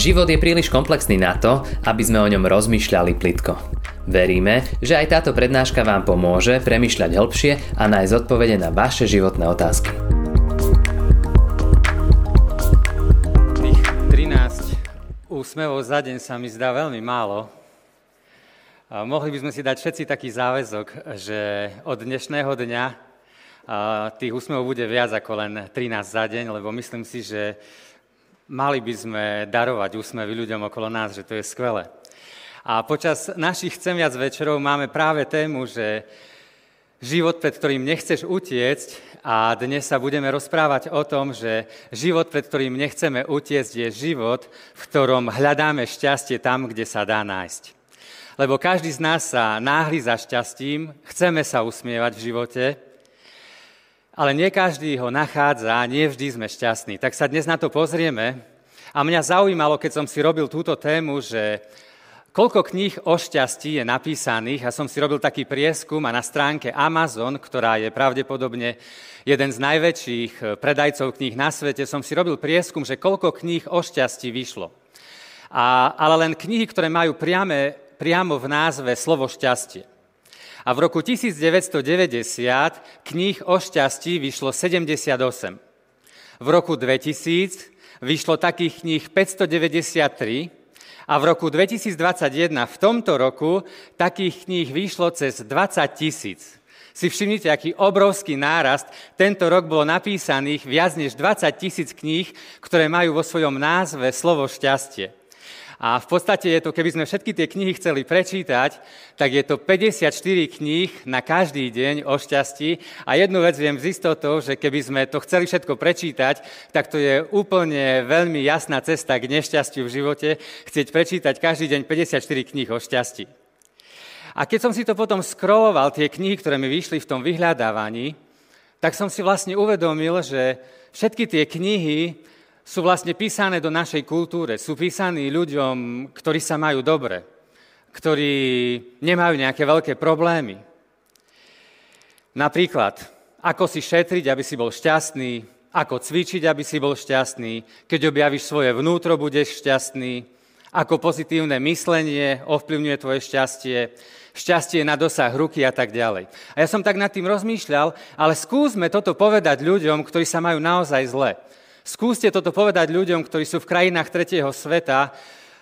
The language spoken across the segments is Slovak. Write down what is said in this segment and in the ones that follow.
Život je príliš komplexný na to, aby sme o ňom rozmýšľali plitko. Veríme, že aj táto prednáška vám pomôže premyšľať hĺbšie a nájsť odpovede na vaše životné otázky. Tých 13 úsmevov za deň sa mi zdá veľmi málo. A mohli by sme si dať všetci taký záväzok, že od dnešného dňa tých úsmevov bude viac ako len 13 za deň, lebo myslím si, že mali by sme darovať úsmevy ľuďom okolo nás, že to je skvelé. A počas našich Chcem viac večerov máme práve tému, že život, pred ktorým nechceš utiecť a dnes sa budeme rozprávať o tom, že život, pred ktorým nechceme utiecť, je život, v ktorom hľadáme šťastie tam, kde sa dá nájsť. Lebo každý z nás sa náhli za šťastím, chceme sa usmievať v živote, ale nie každý ho nachádza, nie vždy sme šťastní. Tak sa dnes na to pozrieme. A mňa zaujímalo, keď som si robil túto tému, že koľko kníh o šťastí je napísaných a som si robil taký prieskum a na stránke Amazon, ktorá je pravdepodobne jeden z najväčších predajcov kníh na svete, som si robil prieskum, že koľko kníh o šťastí vyšlo. A, ale len knihy, ktoré majú priame, priamo v názve slovo šťastie. A v roku 1990 kníh o šťastí vyšlo 78. V roku 2000 vyšlo takých kníh 593 a v roku 2021, v tomto roku, takých kníh vyšlo cez 20 tisíc. Si všimnite, aký obrovský nárast. Tento rok bolo napísaných viac než 20 tisíc kníh, ktoré majú vo svojom názve slovo šťastie. A v podstate je to, keby sme všetky tie knihy chceli prečítať, tak je to 54 kníh na každý deň o šťastí. A jednu vec viem z istotou, že keby sme to chceli všetko prečítať, tak to je úplne veľmi jasná cesta k nešťastiu v živote, chcieť prečítať každý deň 54 kníh o šťastí. A keď som si to potom scrolloval, tie knihy, ktoré mi vyšli v tom vyhľadávaní, tak som si vlastne uvedomil, že všetky tie knihy sú vlastne písané do našej kultúre, sú písaní ľuďom, ktorí sa majú dobre, ktorí nemajú nejaké veľké problémy. Napríklad, ako si šetriť, aby si bol šťastný, ako cvičiť, aby si bol šťastný, keď objavíš svoje vnútro, budeš šťastný, ako pozitívne myslenie ovplyvňuje tvoje šťastie, šťastie na dosah ruky a tak ďalej. A ja som tak nad tým rozmýšľal, ale skúsme toto povedať ľuďom, ktorí sa majú naozaj zle. Skúste toto povedať ľuďom, ktorí sú v krajinách tretieho sveta.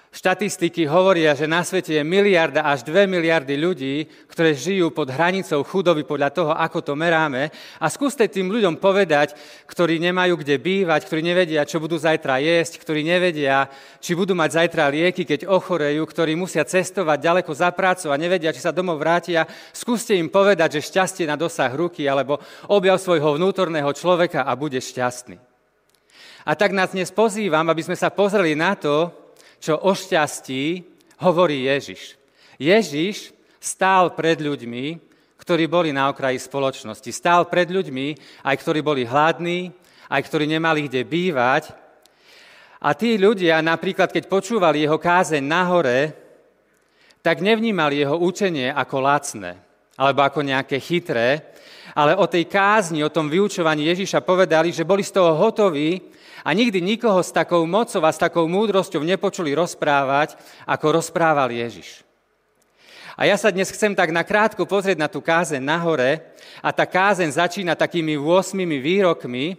Štatistiky hovoria, že na svete je miliarda až dve miliardy ľudí, ktoré žijú pod hranicou chudoby podľa toho, ako to meráme. A skúste tým ľuďom povedať, ktorí nemajú kde bývať, ktorí nevedia, čo budú zajtra jesť, ktorí nevedia, či budú mať zajtra lieky, keď ochorejú, ktorí musia cestovať ďaleko za prácu a nevedia, či sa domov vrátia. Skúste im povedať, že šťastie na dosah ruky alebo objav svojho vnútorného človeka a bude šťastný. A tak nás dnes pozývam, aby sme sa pozreli na to, čo o šťastí hovorí Ježiš. Ježiš stál pred ľuďmi, ktorí boli na okraji spoločnosti. Stál pred ľuďmi, aj ktorí boli hladní, aj ktorí nemali kde bývať. A tí ľudia, napríklad keď počúvali jeho kázeň nahore, tak nevnímali jeho učenie ako lacné, alebo ako nejaké chytré, ale o tej kázni, o tom vyučovaní Ježiša povedali, že boli z toho hotoví a nikdy nikoho s takou mocou a s takou múdrosťou nepočuli rozprávať, ako rozprával Ježiš. A ja sa dnes chcem tak nakrátko pozrieť na tú kázeň nahore a tá kázeň začína takými 8 výrokmi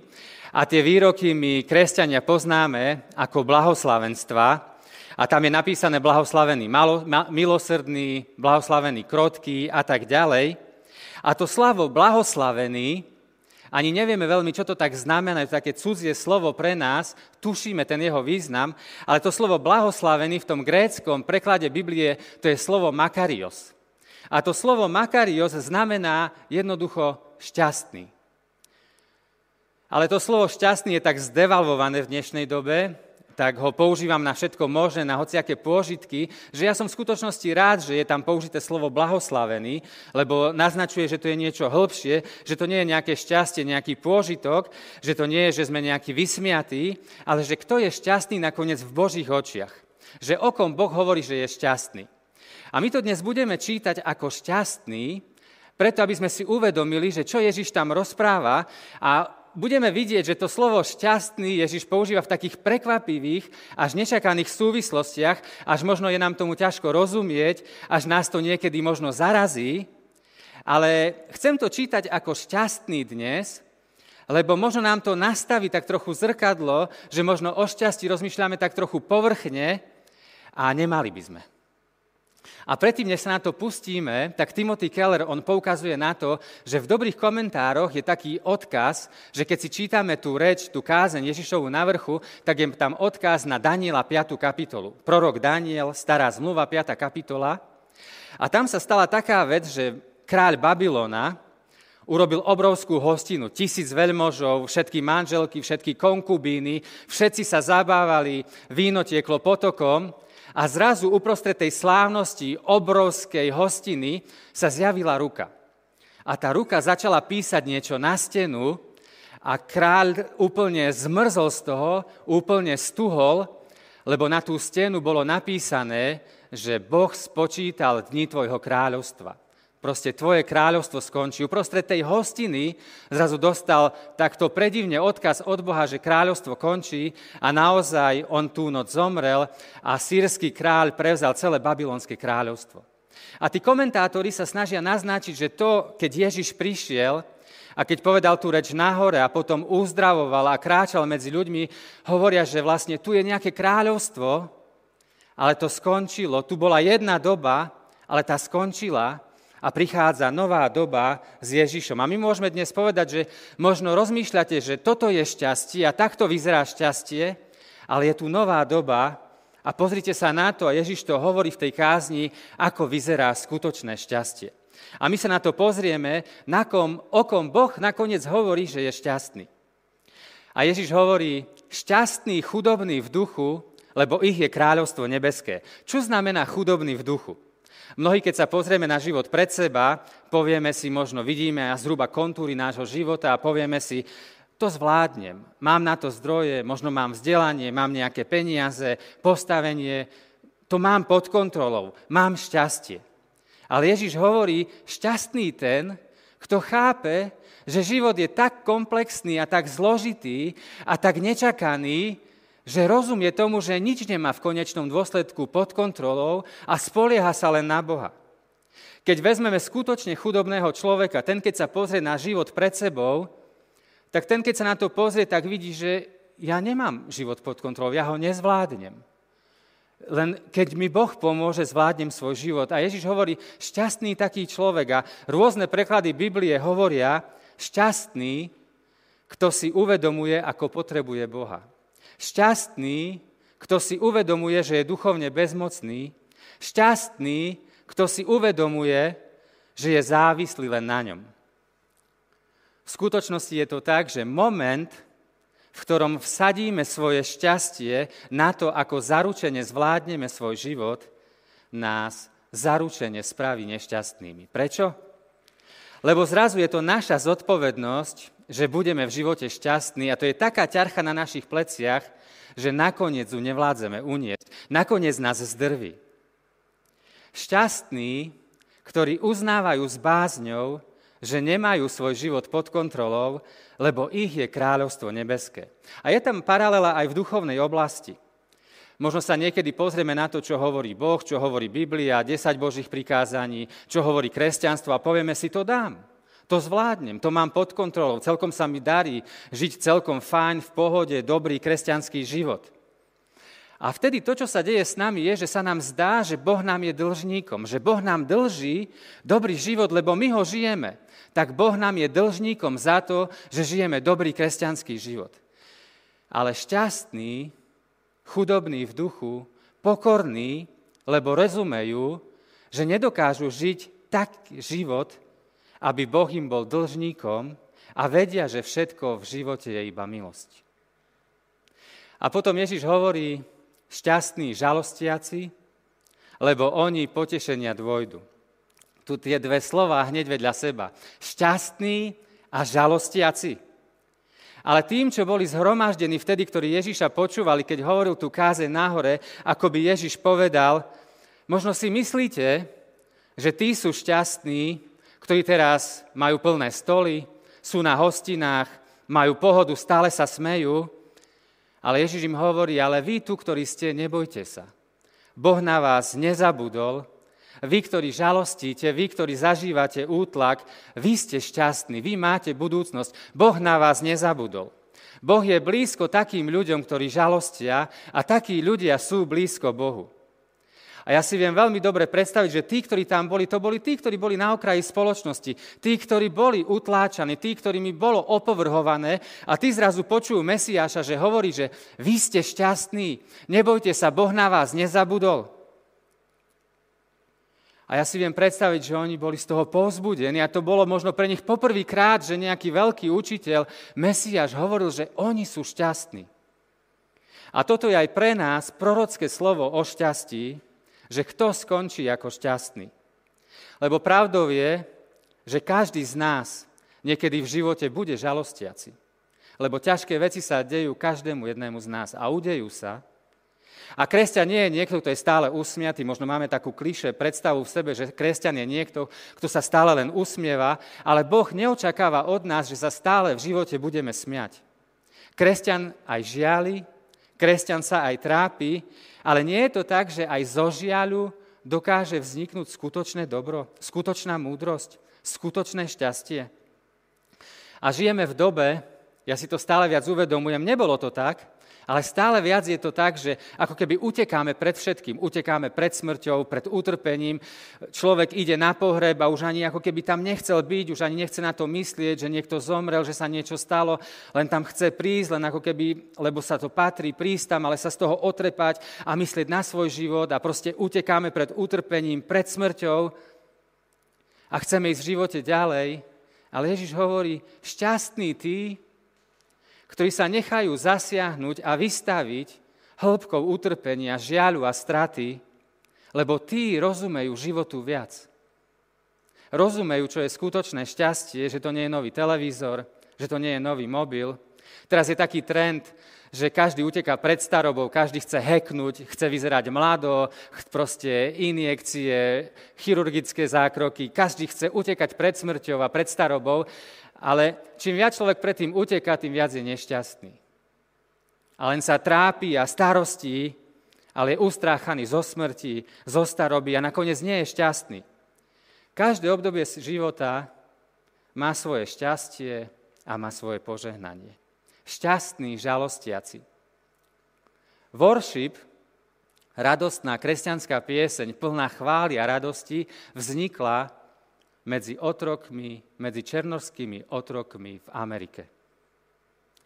a tie výroky my kresťania poznáme ako blahoslavenstva a tam je napísané blahoslavený milosrdný, blahoslavený krotký a tak ďalej. A to slavo blahoslavený ani nevieme veľmi, čo to tak znamená, to také cudzie slovo pre nás, tušíme ten jeho význam, ale to slovo blahoslavený v tom gréckom preklade Biblie, to je slovo makarios. A to slovo makarios znamená jednoducho šťastný. Ale to slovo šťastný je tak zdevalvované v dnešnej dobe, tak ho používam na všetko možné, na hociaké pôžitky, že ja som v skutočnosti rád, že je tam použité slovo blahoslavený, lebo naznačuje, že to je niečo hĺbšie, že to nie je nejaké šťastie, nejaký pôžitok, že to nie je, že sme nejaký vysmiatí, ale že kto je šťastný nakoniec v Božích očiach. Že o kom Boh hovorí, že je šťastný. A my to dnes budeme čítať ako šťastný, preto aby sme si uvedomili, že čo Ježiš tam rozpráva a budeme vidieť, že to slovo šťastný Ježiš používa v takých prekvapivých, až nečakaných súvislostiach, až možno je nám tomu ťažko rozumieť, až nás to niekedy možno zarazí. Ale chcem to čítať ako šťastný dnes, lebo možno nám to nastaví tak trochu zrkadlo, že možno o šťastí rozmýšľame tak trochu povrchne a nemali by sme. A predtým, než sa na to pustíme, tak Timothy Keller, on poukazuje na to, že v dobrých komentároch je taký odkaz, že keď si čítame tú reč, tú kázeň Ježišovu na vrchu, tak je tam odkaz na Daniela 5. kapitolu. Prorok Daniel, stará zmluva, 5. kapitola. A tam sa stala taká vec, že kráľ Babylona urobil obrovskú hostinu, tisíc veľmožov, všetky manželky, všetky konkubíny, všetci sa zabávali, víno tieklo potokom a zrazu uprostred tej slávnosti obrovskej hostiny sa zjavila ruka. A tá ruka začala písať niečo na stenu a kráľ úplne zmrzol z toho, úplne stuhol, lebo na tú stenu bolo napísané, že Boh spočítal dni tvojho kráľovstva. Proste tvoje kráľovstvo skončí. Uprostred tej hostiny zrazu dostal takto predivne odkaz od Boha, že kráľovstvo končí a naozaj on tú noc zomrel a sírsky kráľ prevzal celé babylonské kráľovstvo. A tí komentátori sa snažia naznačiť, že to, keď Ježiš prišiel a keď povedal tú reč nahore a potom uzdravoval a kráčal medzi ľuďmi, hovoria, že vlastne tu je nejaké kráľovstvo, ale to skončilo. Tu bola jedna doba, ale tá skončila a prichádza nová doba s Ježišom. A my môžeme dnes povedať, že možno rozmýšľate, že toto je šťastie a takto vyzerá šťastie, ale je tu nová doba a pozrite sa na to, a Ježiš to hovorí v tej kázni, ako vyzerá skutočné šťastie. A my sa na to pozrieme, na kom, o kom Boh nakoniec hovorí, že je šťastný. A Ježiš hovorí, šťastný, chudobný v duchu, lebo ich je kráľovstvo nebeské. Čo znamená chudobný v duchu? Mnohí, keď sa pozrieme na život pred seba, povieme si, možno vidíme a zhruba kontúry nášho života a povieme si, to zvládnem, mám na to zdroje, možno mám vzdelanie, mám nejaké peniaze, postavenie, to mám pod kontrolou, mám šťastie. Ale Ježiš hovorí, šťastný ten, kto chápe, že život je tak komplexný a tak zložitý a tak nečakaný, že rozumie tomu, že nič nemá v konečnom dôsledku pod kontrolou a spolieha sa len na Boha. Keď vezmeme skutočne chudobného človeka, ten, keď sa pozrie na život pred sebou, tak ten, keď sa na to pozrie, tak vidí, že ja nemám život pod kontrolou, ja ho nezvládnem. Len keď mi Boh pomôže, zvládnem svoj život. A Ježiš hovorí, šťastný taký človek. A rôzne preklady Biblie hovoria, šťastný, kto si uvedomuje, ako potrebuje Boha. Šťastný, kto si uvedomuje, že je duchovne bezmocný. Šťastný, kto si uvedomuje, že je závislý len na ňom. V skutočnosti je to tak, že moment, v ktorom vsadíme svoje šťastie na to, ako zaručene zvládneme svoj život, nás zaručene spraví nešťastnými. Prečo? Lebo zrazu je to naša zodpovednosť že budeme v živote šťastní a to je taká ťarcha na našich pleciach, že nakoniec ju nevládzeme uniesť. Nakoniec nás zdrví. Šťastní, ktorí uznávajú s bázňou, že nemajú svoj život pod kontrolou, lebo ich je kráľovstvo nebeské. A je tam paralela aj v duchovnej oblasti. Možno sa niekedy pozrieme na to, čo hovorí Boh, čo hovorí Biblia, 10 Božích prikázaní, čo hovorí kresťanstvo a povieme si, to dám. To zvládnem, to mám pod kontrolou, celkom sa mi darí žiť celkom fajn, v pohode, dobrý kresťanský život. A vtedy to, čo sa deje s nami, je, že sa nám zdá, že Boh nám je dlžníkom, že Boh nám dlží dobrý život, lebo my ho žijeme. Tak Boh nám je dlžníkom za to, že žijeme dobrý kresťanský život. Ale šťastný, chudobný v duchu, pokorný, lebo rozumejú, že nedokážu žiť tak život, aby Boh im bol dlžníkom a vedia, že všetko v živote je iba milosť. A potom Ježiš hovorí, šťastní žalostiaci, lebo oni potešenia dvojdu. Tu tie dve slova hneď vedľa seba. Šťastní a žalostiaci. Ale tým, čo boli zhromaždení vtedy, ktorí Ježiša počúvali, keď hovoril tu káze nahore, ako by Ježiš povedal, možno si myslíte, že tí sú šťastní, ktorí teraz majú plné stoly, sú na hostinách, majú pohodu, stále sa smejú, ale Ježiš im hovorí, ale vy tu, ktorí ste, nebojte sa. Boh na vás nezabudol, vy, ktorí žalostíte, vy, ktorí zažívate útlak, vy ste šťastní, vy máte budúcnosť. Boh na vás nezabudol. Boh je blízko takým ľuďom, ktorí žalostia a takí ľudia sú blízko Bohu. A ja si viem veľmi dobre predstaviť, že tí, ktorí tam boli, to boli tí, ktorí boli na okraji spoločnosti, tí, ktorí boli utláčaní, tí, ktorými bolo opovrhované a tí zrazu počujú Mesiáša, že hovorí, že vy ste šťastní, nebojte sa, Boh na vás nezabudol. A ja si viem predstaviť, že oni boli z toho povzbudení a to bolo možno pre nich poprvýkrát, že nejaký veľký učiteľ, Mesiáš, hovoril, že oni sú šťastní. A toto je aj pre nás prorocké slovo o šťastí, že kto skončí ako šťastný. Lebo pravdou je, že každý z nás niekedy v živote bude žalostiaci. Lebo ťažké veci sa dejú každému jednému z nás a udejú sa, a kresťan nie je niekto, kto je stále usmiatý. Možno máme takú kliše, predstavu v sebe, že kresťan je niekto, kto sa stále len usmieva, ale Boh neočakáva od nás, že sa stále v živote budeme smiať. Kresťan aj žiali, kresťan sa aj trápi, ale nie je to tak, že aj zo žiaľu dokáže vzniknúť skutočné dobro, skutočná múdrosť, skutočné šťastie. A žijeme v dobe, ja si to stále viac uvedomujem, nebolo to tak, ale stále viac je to tak, že ako keby utekáme pred všetkým, utekáme pred smrťou, pred utrpením. Človek ide na pohreb a už ani ako keby tam nechcel byť, už ani nechce na to myslieť, že niekto zomrel, že sa niečo stalo, len tam chce prísť, len ako keby, lebo sa to patrí, prísť tam, ale sa z toho otrepať a myslieť na svoj život a proste utekáme pred utrpením, pred smrťou a chceme ísť v živote ďalej. Ale Ježiš hovorí, šťastní tí, ktorí sa nechajú zasiahnuť a vystaviť hĺbkou utrpenia, žiaľu a straty, lebo tí rozumejú životu viac. Rozumejú, čo je skutočné šťastie, že to nie je nový televízor, že to nie je nový mobil. Teraz je taký trend, že každý uteká pred starobou, každý chce heknúť, chce vyzerať mlado, proste injekcie, chirurgické zákroky, každý chce utekať pred smrťou a pred starobou ale čím viac človek predtým uteká, tým viac je nešťastný. A len sa trápi a starostí, ale je ustráchaný zo smrti, zo staroby a nakoniec nie je šťastný. Každé obdobie života má svoje šťastie a má svoje požehnanie. Šťastný, žalostiaci. Worship, radostná kresťanská pieseň, plná chvály a radosti, vznikla medzi otrokmi, medzi černovskými otrokmi v Amerike.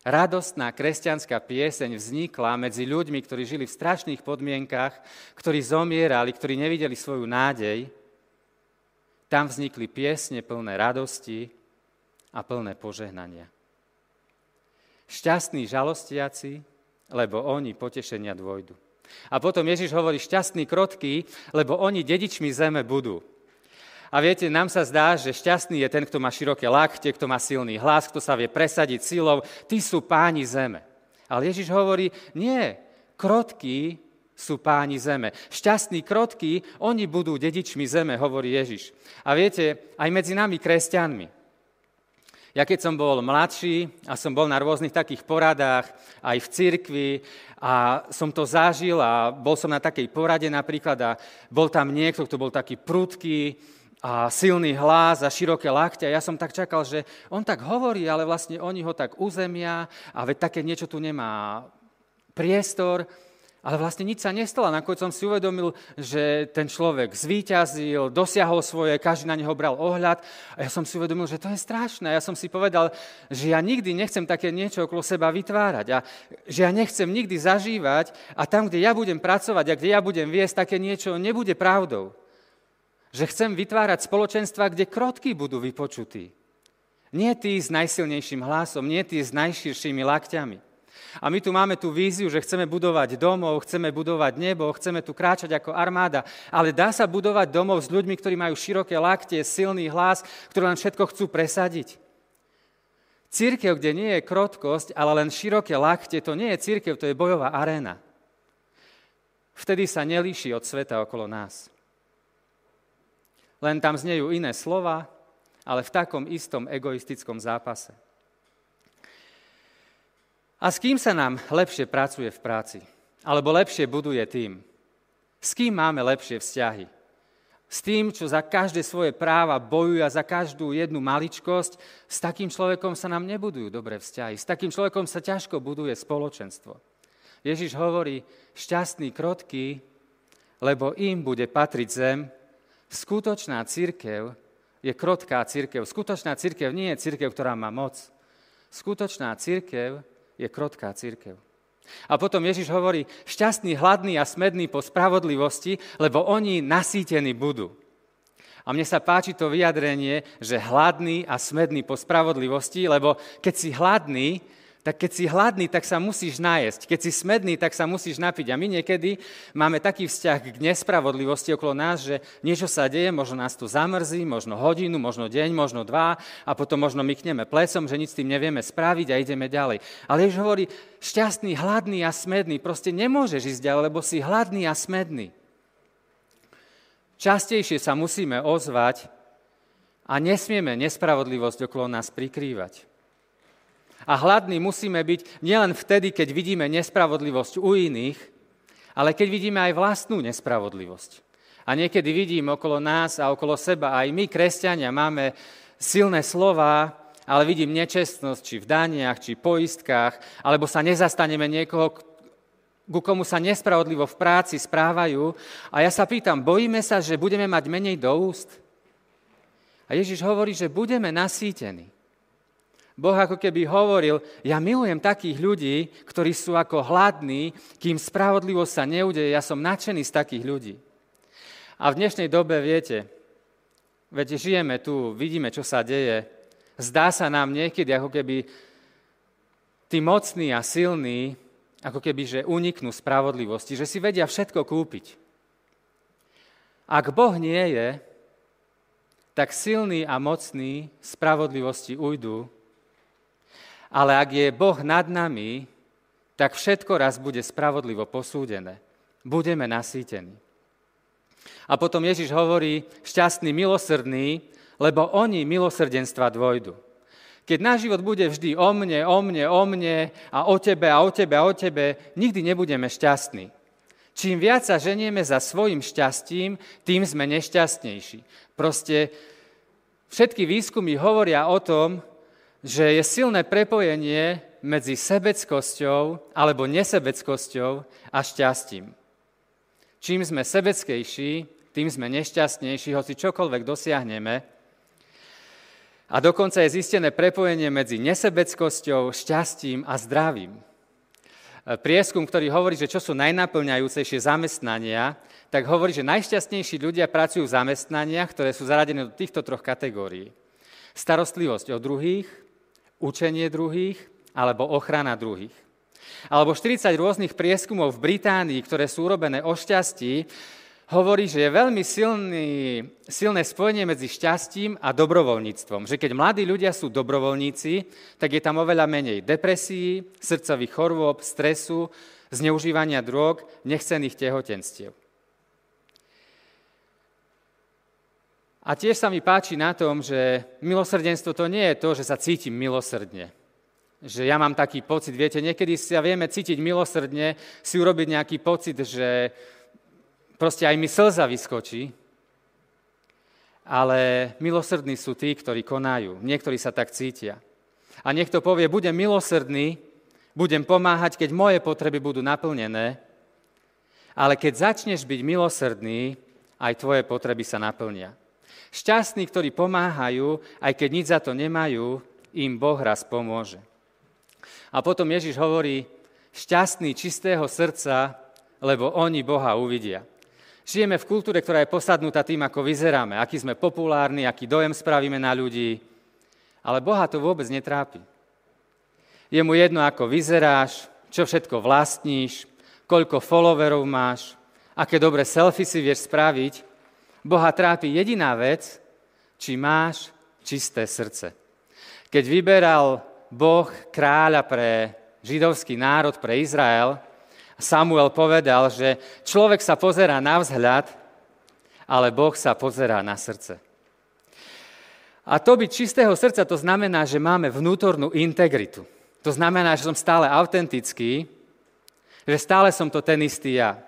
Radostná kresťanská pieseň vznikla medzi ľuďmi, ktorí žili v strašných podmienkach, ktorí zomierali, ktorí nevideli svoju nádej. Tam vznikli piesne plné radosti a plné požehnania. Šťastní žalostiaci, lebo oni potešenia dôjdu. A potom Ježiš hovorí šťastní krotky, lebo oni dedičmi zeme budú. A viete, nám sa zdá, že šťastný je ten, kto má široké lakte, kto má silný hlas, kto sa vie presadiť silou. Tí sú páni zeme. Ale Ježiš hovorí, nie, krotkí sú páni zeme. Šťastní krotky, oni budú dedičmi zeme, hovorí Ježiš. A viete, aj medzi nami kresťanmi. Ja keď som bol mladší a som bol na rôznych takých poradách, aj v cirkvi, a som to zažil a bol som na takej porade napríklad a bol tam niekto, kto bol taký prudký, a silný hlas a široké lakte. Ja som tak čakal, že on tak hovorí, ale vlastne oni ho tak uzemia a veď také niečo tu nemá priestor. Ale vlastne nič sa nestalo. Nakoniec som si uvedomil, že ten človek zvíťazil, dosiahol svoje, každý na neho bral ohľad. A ja som si uvedomil, že to je strašné. Ja som si povedal, že ja nikdy nechcem také niečo okolo seba vytvárať. A že ja nechcem nikdy zažívať a tam, kde ja budem pracovať a kde ja budem viesť, také niečo nebude pravdou že chcem vytvárať spoločenstva, kde krotky budú vypočutí. Nie tí s najsilnejším hlasom, nie tí s najširšími lakťami. A my tu máme tú víziu, že chceme budovať domov, chceme budovať nebo, chceme tu kráčať ako armáda, ale dá sa budovať domov s ľuďmi, ktorí majú široké laktie, silný hlas, ktorí len všetko chcú presadiť. Církev, kde nie je krotkosť, ale len široké lakte, to nie je církev, to je bojová aréna. Vtedy sa nelíši od sveta okolo nás len tam znejú iné slova, ale v takom istom egoistickom zápase. A s kým sa nám lepšie pracuje v práci? Alebo lepšie buduje tým? S kým máme lepšie vzťahy? S tým, čo za každé svoje práva bojuje a za každú jednu maličkosť, s takým človekom sa nám nebudujú dobré vzťahy. S takým človekom sa ťažko buduje spoločenstvo. Ježiš hovorí, šťastný, krotký, lebo im bude patriť zem. Skutočná církev je krotká církev. Skutočná církev nie je církev, ktorá má moc. Skutočná církev je krotká církev. A potom Ježiš hovorí, šťastný, hladný a smedný po spravodlivosti, lebo oni nasýtení budú. A mne sa páči to vyjadrenie, že hladný a smedný po spravodlivosti, lebo keď si hladný, tak keď si hladný, tak sa musíš nájsť. Keď si smedný, tak sa musíš napiť. A my niekedy máme taký vzťah k nespravodlivosti okolo nás, že niečo sa deje, možno nás to zamrzí, možno hodinu, možno deň, možno dva a potom možno mykneme plesom, že nič s tým nevieme spraviť a ideme ďalej. Ale Ježiš hovorí, šťastný, hladný a smedný, proste nemôžeš ísť ďalej, lebo si hladný a smedný. Častejšie sa musíme ozvať a nesmieme nespravodlivosť okolo nás prikrývať. A hladní musíme byť nielen vtedy, keď vidíme nespravodlivosť u iných, ale keď vidíme aj vlastnú nespravodlivosť. A niekedy vidím okolo nás a okolo seba, aj my, kresťania, máme silné slova, ale vidím nečestnosť, či v daniach, či poistkách, alebo sa nezastaneme niekoho, ku komu sa nespravodlivo v práci správajú. A ja sa pýtam, bojíme sa, že budeme mať menej do úst? A Ježiš hovorí, že budeme nasýtení. Boh ako keby hovoril, ja milujem takých ľudí, ktorí sú ako hladní, kým spravodlivosť sa neudeje, ja som nadšený z takých ľudí. A v dnešnej dobe, viete, veď žijeme tu, vidíme, čo sa deje, zdá sa nám niekedy, ako keby tí mocní a silní, ako keby, že uniknú spravodlivosti, že si vedia všetko kúpiť. Ak Boh nie je, tak silní a mocní spravodlivosti ujdu ale ak je Boh nad nami, tak všetko raz bude spravodlivo posúdené. Budeme nasýtení. A potom Ježiš hovorí, šťastný, milosrdný, lebo oni milosrdenstva dvojdu. Keď náš život bude vždy o mne, o mne, o mne a o tebe a o tebe a o tebe, nikdy nebudeme šťastní. Čím viac sa ženieme za svojim šťastím, tým sme nešťastnejší. Proste všetky výskumy hovoria o tom, že je silné prepojenie medzi sebeckosťou alebo nesebeckosťou a šťastím. Čím sme sebeckejší, tým sme nešťastnejší, hoci čokoľvek dosiahneme. A dokonca je zistené prepojenie medzi nesebeckosťou, šťastím a zdravím. Prieskum, ktorý hovorí, že čo sú najnaplňajúcejšie zamestnania, tak hovorí, že najšťastnejší ľudia pracujú v zamestnaniach, ktoré sú zaradené do týchto troch kategórií. Starostlivosť o druhých, učenie druhých alebo ochrana druhých. Alebo 40 rôznych prieskumov v Británii, ktoré sú urobené o šťastí, hovorí, že je veľmi silný, silné spojenie medzi šťastím a dobrovoľníctvom. Že keď mladí ľudia sú dobrovoľníci, tak je tam oveľa menej depresí, srdcových chorôb, stresu, zneužívania drog, nechcených tehotenstiev. A tiež sa mi páči na tom, že milosrdenstvo to nie je to, že sa cítim milosrdne. Že ja mám taký pocit, viete, niekedy sa vieme cítiť milosrdne, si urobiť nejaký pocit, že proste aj mi slza vyskočí, ale milosrdní sú tí, ktorí konajú. Niektorí sa tak cítia. A niekto povie, budem milosrdný, budem pomáhať, keď moje potreby budú naplnené, ale keď začneš byť milosrdný, aj tvoje potreby sa naplnia. Šťastní, ktorí pomáhajú, aj keď nič za to nemajú, im Boh raz pomôže. A potom Ježiš hovorí, šťastný čistého srdca, lebo oni Boha uvidia. Žijeme v kultúre, ktorá je posadnutá tým, ako vyzeráme, aký sme populárni, aký dojem spravíme na ľudí, ale Boha to vôbec netrápi. Je mu jedno, ako vyzeráš, čo všetko vlastníš, koľko followerov máš, aké dobré selfie si vieš spraviť, Boha trápi jediná vec, či máš čisté srdce. Keď vyberal Boh kráľa pre židovský národ, pre Izrael, Samuel povedal, že človek sa pozerá na vzhľad, ale Boh sa pozerá na srdce. A to byť čistého srdca, to znamená, že máme vnútornú integritu. To znamená, že som stále autentický, že stále som to ten istý ja.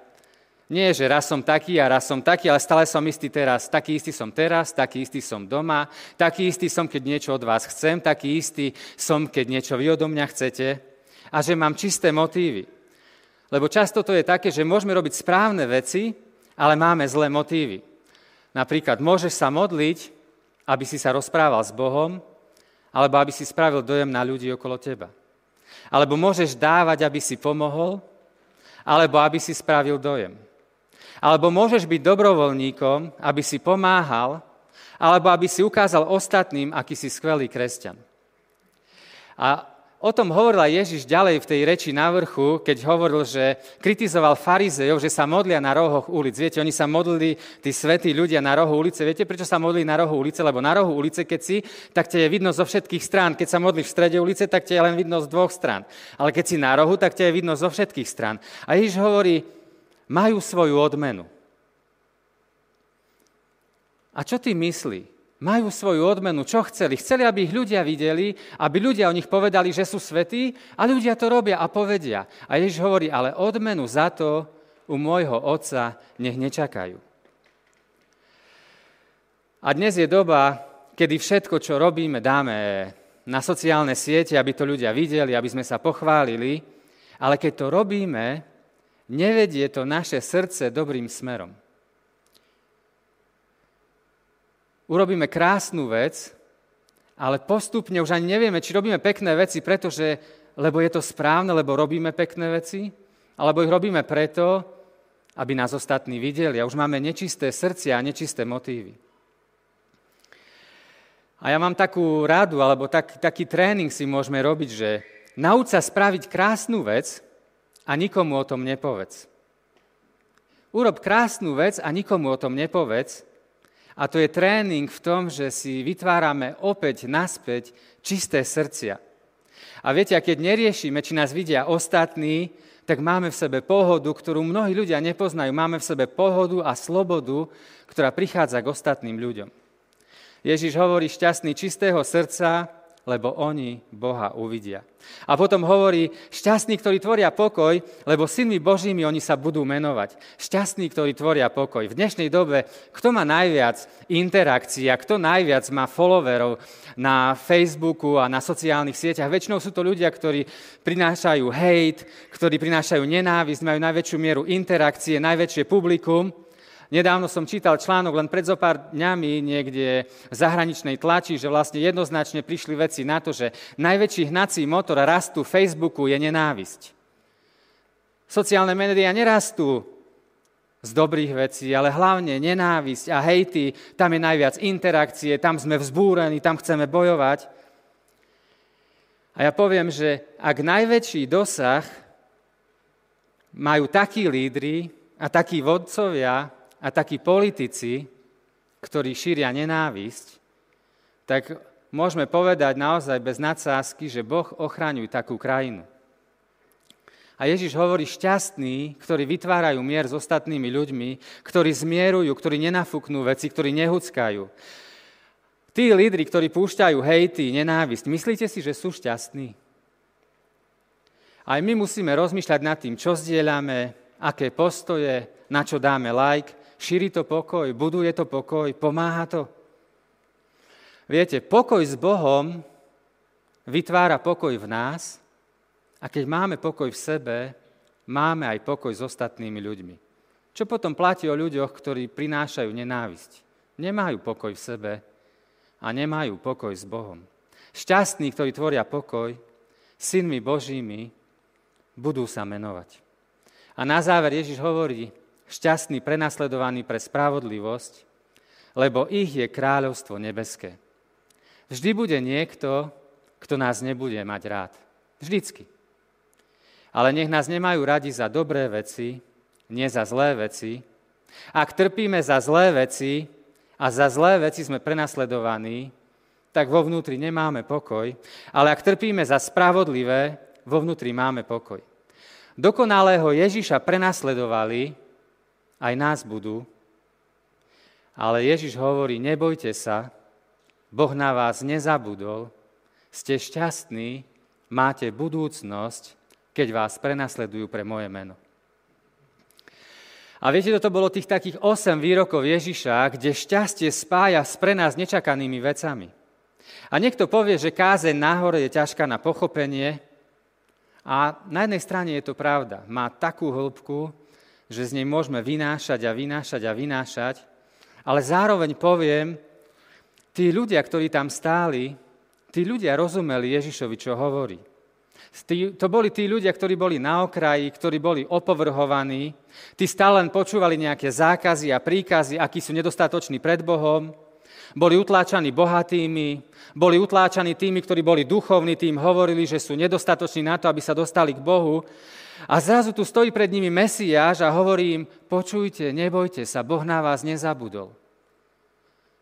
Nie, že raz som taký a raz som taký, ale stále som istý teraz. Taký istý som teraz, taký istý som doma, taký istý som, keď niečo od vás chcem, taký istý som, keď niečo vy odo mňa chcete. A že mám čisté motívy. Lebo často to je také, že môžeme robiť správne veci, ale máme zlé motívy. Napríklad môžeš sa modliť, aby si sa rozprával s Bohom, alebo aby si spravil dojem na ľudí okolo teba. Alebo môžeš dávať, aby si pomohol, alebo aby si spravil dojem. Alebo môžeš byť dobrovoľníkom, aby si pomáhal, alebo aby si ukázal ostatným, aký si skvelý kresťan. A o tom hovorila Ježiš ďalej v tej reči na vrchu, keď hovoril, že kritizoval farizejov, že sa modlia na rohoch ulic. Viete, oni sa modlili, tí svetí ľudia na rohu ulice. Viete, prečo sa modlili na rohu ulice? Lebo na rohu ulice, keď si, tak ťa je vidno zo všetkých strán. Keď sa modlíš v strede ulice, tak ťa je len vidno z dvoch strán. Ale keď si na rohu, tak ťa je vidno zo všetkých strán. A Ježiš hovorí, majú svoju odmenu. A čo ty myslí? Majú svoju odmenu. Čo chceli? Chceli, aby ich ľudia videli, aby ľudia o nich povedali, že sú svetí a ľudia to robia a povedia. A Ježiš hovorí, ale odmenu za to u môjho otca nech nečakajú. A dnes je doba, kedy všetko, čo robíme, dáme na sociálne siete, aby to ľudia videli, aby sme sa pochválili, ale keď to robíme, nevedie to naše srdce dobrým smerom. Urobíme krásnu vec, ale postupne už ani nevieme, či robíme pekné veci, pretože, lebo je to správne, lebo robíme pekné veci, alebo ich robíme preto, aby nás ostatní videli. A už máme nečisté srdcia a nečisté motívy. A ja mám takú radu, alebo tak, taký tréning si môžeme robiť, že nauč sa spraviť krásnu vec, a nikomu o tom nepovedz. Urob krásnu vec a nikomu o tom nepovedz. A to je tréning v tom, že si vytvárame opäť naspäť čisté srdcia. A viete, a keď neriešime, či nás vidia ostatní, tak máme v sebe pohodu, ktorú mnohí ľudia nepoznajú. Máme v sebe pohodu a slobodu, ktorá prichádza k ostatným ľuďom. Ježiš hovorí šťastný čistého srdca, lebo oni Boha uvidia. A potom hovorí, šťastní, ktorí tvoria pokoj, lebo synmi Božími oni sa budú menovať. Šťastní, ktorí tvoria pokoj. V dnešnej dobe, kto má najviac interakcií a kto najviac má followerov na Facebooku a na sociálnych sieťach, väčšinou sú to ľudia, ktorí prinášajú hate, ktorí prinášajú nenávisť, majú najväčšiu mieru interakcie, najväčšie publikum. Nedávno som čítal článok len pred zo pár dňami niekde v zahraničnej tlači, že vlastne jednoznačne prišli veci na to, že najväčší hnací motor rastu Facebooku je nenávisť. Sociálne médiá nerastú z dobrých vecí, ale hlavne nenávisť a hejty, tam je najviac interakcie, tam sme vzbúrení, tam chceme bojovať. A ja poviem, že ak najväčší dosah majú takí lídry a takí vodcovia, a takí politici, ktorí šíria nenávisť, tak môžeme povedať naozaj bez nadsázky, že Boh ochraňuje takú krajinu. A Ježiš hovorí šťastní, ktorí vytvárajú mier s ostatnými ľuďmi, ktorí zmierujú, ktorí nenafúknú veci, ktorí nehuckajú. Tí lídry, ktorí púšťajú hejty, nenávisť, myslíte si, že sú šťastní? Aj my musíme rozmýšľať nad tým, čo zdieľame, aké postoje, na čo dáme like, Šíri to pokoj, buduje to pokoj, pomáha to. Viete, pokoj s Bohom vytvára pokoj v nás a keď máme pokoj v sebe, máme aj pokoj s ostatnými ľuďmi. Čo potom platí o ľuďoch, ktorí prinášajú nenávisť? Nemajú pokoj v sebe a nemajú pokoj s Bohom. Šťastní, ktorí tvoria pokoj, synmi Božími, budú sa menovať. A na záver Ježiš hovorí, šťastní, prenasledovaní pre spravodlivosť, lebo ich je kráľovstvo nebeské. Vždy bude niekto, kto nás nebude mať rád. Vždycky. Ale nech nás nemajú radi za dobré veci, nie za zlé veci. Ak trpíme za zlé veci a za zlé veci sme prenasledovaní, tak vo vnútri nemáme pokoj, ale ak trpíme za spravodlivé, vo vnútri máme pokoj. Dokonalého Ježiša prenasledovali, aj nás budú. Ale Ježiš hovorí, nebojte sa, Boh na vás nezabudol, ste šťastní, máte budúcnosť, keď vás prenasledujú pre moje meno. A viete, toto bolo tých takých 8 výrokov Ježiša, kde šťastie spája s pre nás nečakanými vecami. A niekto povie, že kázeň nahore je ťažká na pochopenie. A na jednej strane je to pravda. Má takú hĺbku, že z nej môžeme vynášať a vynášať a vynášať. Ale zároveň poviem, tí ľudia, ktorí tam stáli, tí ľudia rozumeli Ježišovi, čo hovorí. To boli tí ľudia, ktorí boli na okraji, ktorí boli opovrhovaní. Tí stále len počúvali nejaké zákazy a príkazy, akí sú nedostatoční pred Bohom. Boli utláčaní bohatými, boli utláčaní tými, ktorí boli duchovní, tým hovorili, že sú nedostatoční na to, aby sa dostali k Bohu. A zrazu tu stojí pred nimi Mesiáš a hovorí im, počujte, nebojte sa, Boh na vás nezabudol.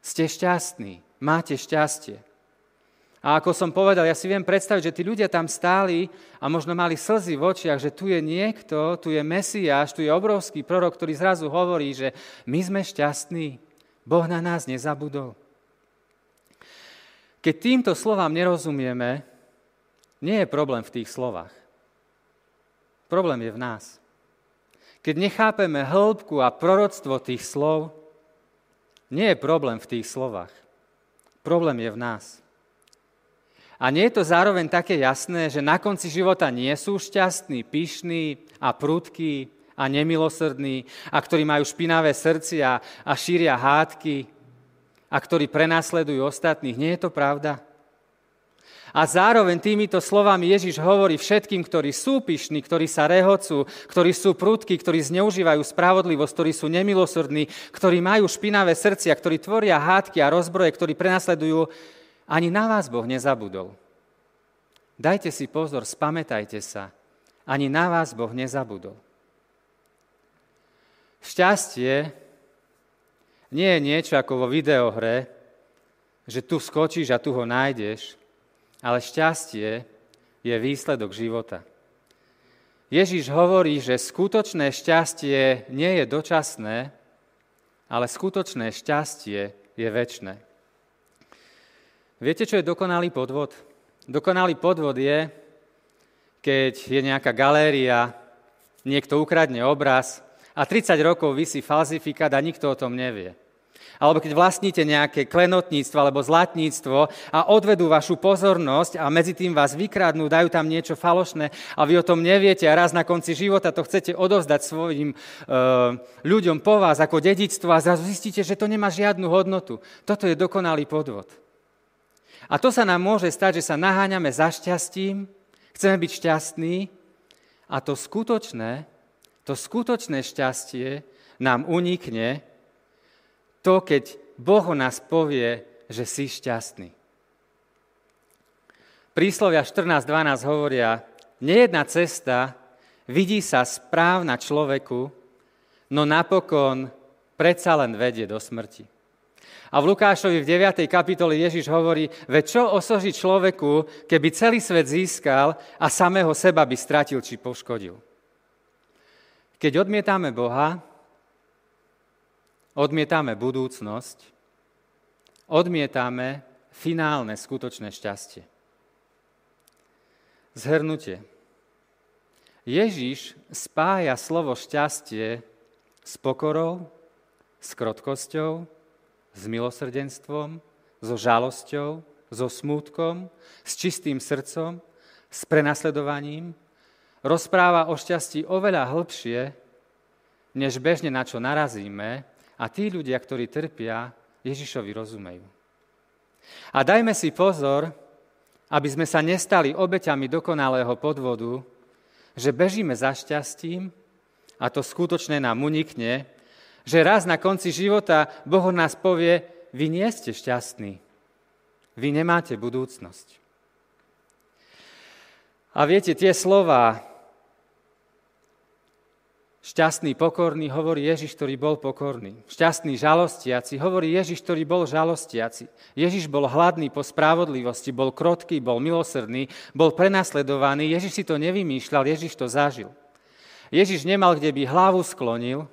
Ste šťastní, máte šťastie. A ako som povedal, ja si viem predstaviť, že tí ľudia tam stáli a možno mali slzy v očiach, že tu je niekto, tu je Mesiáš, tu je obrovský prorok, ktorý zrazu hovorí, že my sme šťastní, Boh na nás nezabudol. Keď týmto slovám nerozumieme, nie je problém v tých slovách. Problém je v nás. Keď nechápeme hĺbku a proroctvo tých slov, nie je problém v tých slovách. Problém je v nás. A nie je to zároveň také jasné, že na konci života nie sú šťastní, pyšní a prudkí a nemilosrdní a ktorí majú špinavé srdcia a šíria hádky a ktorí prenasledujú ostatných. Nie je to pravda? A zároveň týmito slovami Ježiš hovorí všetkým, ktorí sú pyšní, ktorí sa rehocú, ktorí sú prudkí, ktorí zneužívajú spravodlivosť, ktorí sú nemilosrdní, ktorí majú špinavé srdcia, ktorí tvoria hádky a rozbroje, ktorí prenasledujú ani na vás Boh nezabudol. Dajte si pozor, spamätajte sa. Ani na vás Boh nezabudol. Šťastie nie je niečo ako vo videohre, že tu skočíš a tu ho nájdeš, ale šťastie je výsledok života. Ježiš hovorí, že skutočné šťastie nie je dočasné, ale skutočné šťastie je väčné. Viete, čo je dokonalý podvod? Dokonalý podvod je, keď je nejaká galéria, niekto ukradne obraz a 30 rokov vysí falzifikát a nikto o tom nevie. Alebo keď vlastníte nejaké klenotníctvo alebo zlatníctvo a odvedú vašu pozornosť a medzi tým vás vykradnú, dajú tam niečo falošné a vy o tom neviete a raz na konci života to chcete odovzdať svojim e, ľuďom po vás ako dedictvo a zrazu zistíte, že to nemá žiadnu hodnotu. Toto je dokonalý podvod. A to sa nám môže stať, že sa naháňame za šťastím, chceme byť šťastní a to skutočné, to skutočné šťastie nám unikne to, keď Boh o nás povie, že si šťastný. Príslovia 14.12 hovoria, nejedna cesta vidí sa správna človeku, no napokon predsa len vedie do smrti. A v Lukášovi v 9. kapitole Ježiš hovorí, veď čo osoží človeku, keby celý svet získal a samého seba by stratil či poškodil. Keď odmietame Boha, odmietame budúcnosť, odmietame finálne skutočné šťastie. Zhrnutie. Ježiš spája slovo šťastie s pokorou, s krotkosťou, s milosrdenstvom, so žalosťou, so smútkom, s čistým srdcom, s prenasledovaním, rozpráva o šťastí oveľa hĺbšie, než bežne na čo narazíme a tí ľudia, ktorí trpia, Ježišovi rozumejú. A dajme si pozor, aby sme sa nestali obeťami dokonalého podvodu, že bežíme za šťastím a to skutočné nám unikne že raz na konci života Boh nás povie, vy nie ste šťastní, vy nemáte budúcnosť. A viete, tie slova, šťastný, pokorný, hovorí Ježiš, ktorý bol pokorný. Šťastný, žalostiaci, hovorí Ježiš, ktorý bol žalostiaci. Ježiš bol hladný po spravodlivosti, bol krotký, bol milosrdný, bol prenasledovaný. Ježiš si to nevymýšľal, Ježiš to zažil. Ježiš nemal, kde by hlavu sklonil,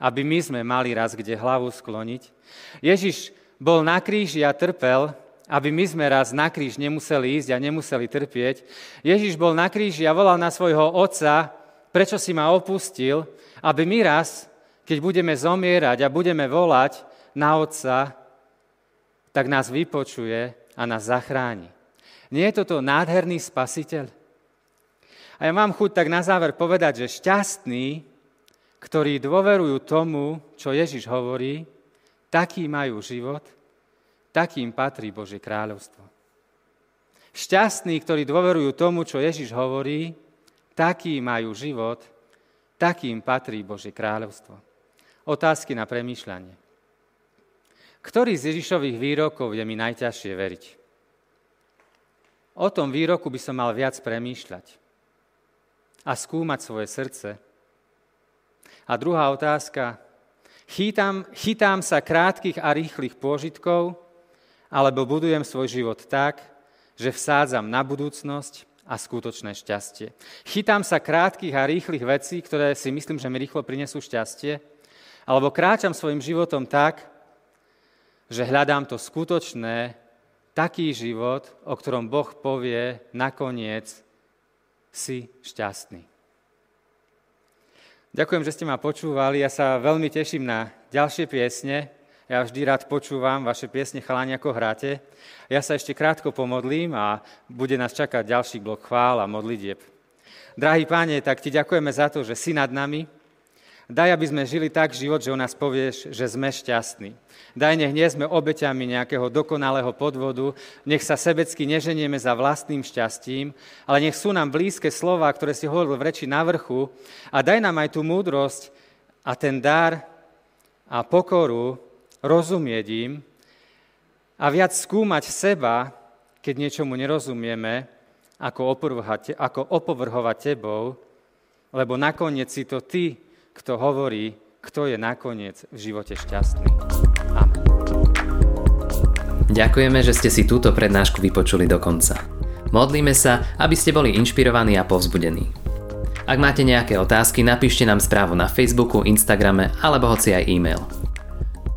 aby my sme mali raz kde hlavu skloniť. Ježiš bol na kríži a trpel aby my sme raz na kríž nemuseli ísť a nemuseli trpieť. Ježiš bol na kríži a volal na svojho otca, prečo si ma opustil, aby my raz, keď budeme zomierať a budeme volať na otca, tak nás vypočuje a nás zachráni. Nie je toto nádherný spasiteľ? A ja mám chuť tak na záver povedať, že šťastní, ktorí dôverujú tomu, čo Ježiš hovorí, takí majú život – takým patrí Božie kráľovstvo. Šťastní, ktorí dôverujú tomu, čo Ježiš hovorí, takí majú život, takým patrí Božie kráľovstvo. Otázky na premýšľanie. Ktorý z Ježišových výrokov je mi najťažšie veriť? O tom výroku by som mal viac premýšľať a skúmať svoje srdce. A druhá otázka. Chytám, chytám sa krátkých a rýchlych pôžitkov, alebo budujem svoj život tak, že vsádzam na budúcnosť a skutočné šťastie. Chytám sa krátkých a rýchlych vecí, ktoré si myslím, že mi rýchlo prinesú šťastie, alebo kráčam svojim životom tak, že hľadám to skutočné, taký život, o ktorom Boh povie nakoniec, si šťastný. Ďakujem, že ste ma počúvali. Ja sa veľmi teším na ďalšie piesne. Ja vždy rád počúvam vaše piesne chalani, ako hráte. Ja sa ešte krátko pomodlím a bude nás čakať ďalší blok chvál a modlitieb. Drahý páne, tak ti ďakujeme za to, že si nad nami. Daj, aby sme žili tak život, že o nás povieš, že sme šťastní. Daj, nech nie sme obeťami nejakého dokonalého podvodu, nech sa sebecky neženieme za vlastným šťastím, ale nech sú nám blízke slova, ktoré si hovoril v reči na vrchu a daj nám aj tú múdrosť a ten dar a pokoru, rozumieť im a viac skúmať seba, keď niečomu nerozumieme, ako, ako opovrhovať tebou, lebo nakoniec si to ty, kto hovorí, kto je nakoniec v živote šťastný. Amen. Ďakujeme, že ste si túto prednášku vypočuli do konca. Modlíme sa, aby ste boli inšpirovaní a povzbudení. Ak máte nejaké otázky, napíšte nám správu na Facebooku, Instagrame alebo hoci aj e-mail.